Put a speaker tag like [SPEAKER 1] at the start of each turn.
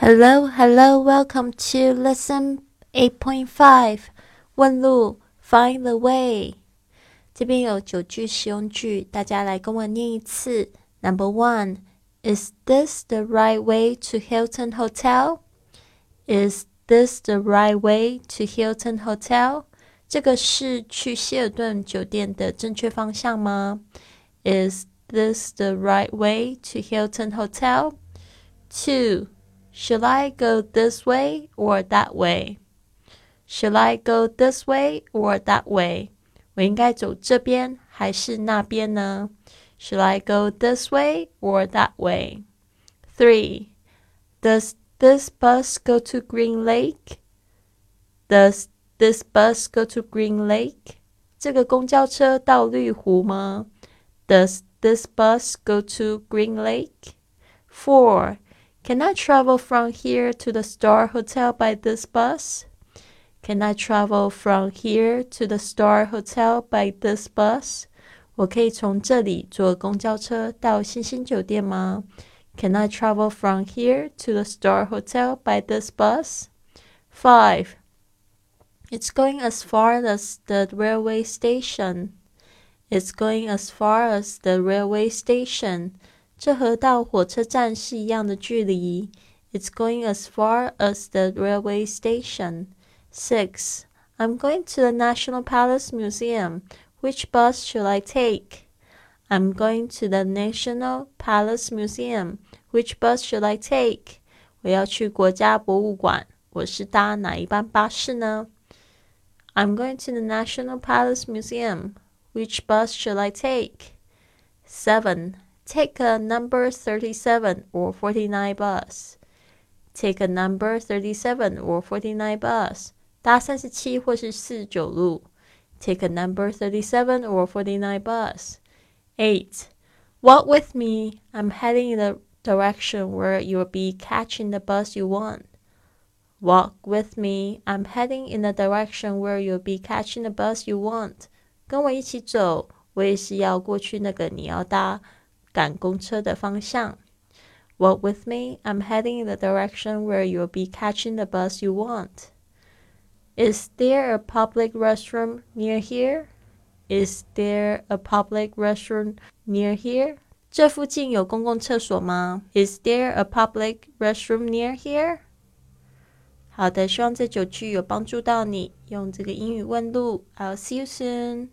[SPEAKER 1] Hello, hello, welcome to lesson 8.5. 问路 find the way. 这边有九句实用句，大家来跟我念一次。Number one, is this the right way to Hilton Hotel? Is this the right way to Hilton Hotel? 这个是去希尔顿酒店的正确方向吗？Is this the right way to Hilton Hotel? Two. Should I go this way or that way? Should I go this way or that way? 我应该走这边还是那边呢？Should I go this way or that way? Three. Does this bus go to Green Lake? Does this bus go to Green Lake? 这个公交车到绿湖吗？Does this bus go to Green Lake? Four. Can I travel from here to the Star Hotel by this bus? Can I travel from here to the Star Hotel by this bus? 我可以从这里坐公交车到星星酒店吗？Can I travel from here to the Star Hotel by this bus? Five. It's going as far as the railway station. It's going as far as the railway station. 这和到火车站是一样的距离。It's going as far as the railway station. Six. I'm going to the National Palace Museum. Which bus should I take? I'm going to the National Palace Museum. Which bus should I take? 我要去国家博物馆，我是搭哪一班巴士呢？I'm going to the National Palace Museum. Which bus should I take? Seven. Take a number 37 or 49 bus. Take a number 37 or 49 bus. 搭三十七或是四十九路。Take a number 37 or 49 bus. 8. Walk with me. I'm heading in the direction where you'll be catching the bus you want. Walk with me. I'm heading in the direction where you'll be catching the bus you want. 跟我一起走，我也是要过去那个你要搭。 赶公车的方向。Walk with me. I'm heading in the direction where you'll be catching the bus you want. Is there a public restroom near here? Is there a public restroom near here? 这附近有公共厕所吗？Is there a public restroom near here? 好的，希望这九句有帮助到你，用这个英语问路。I'll see you soon.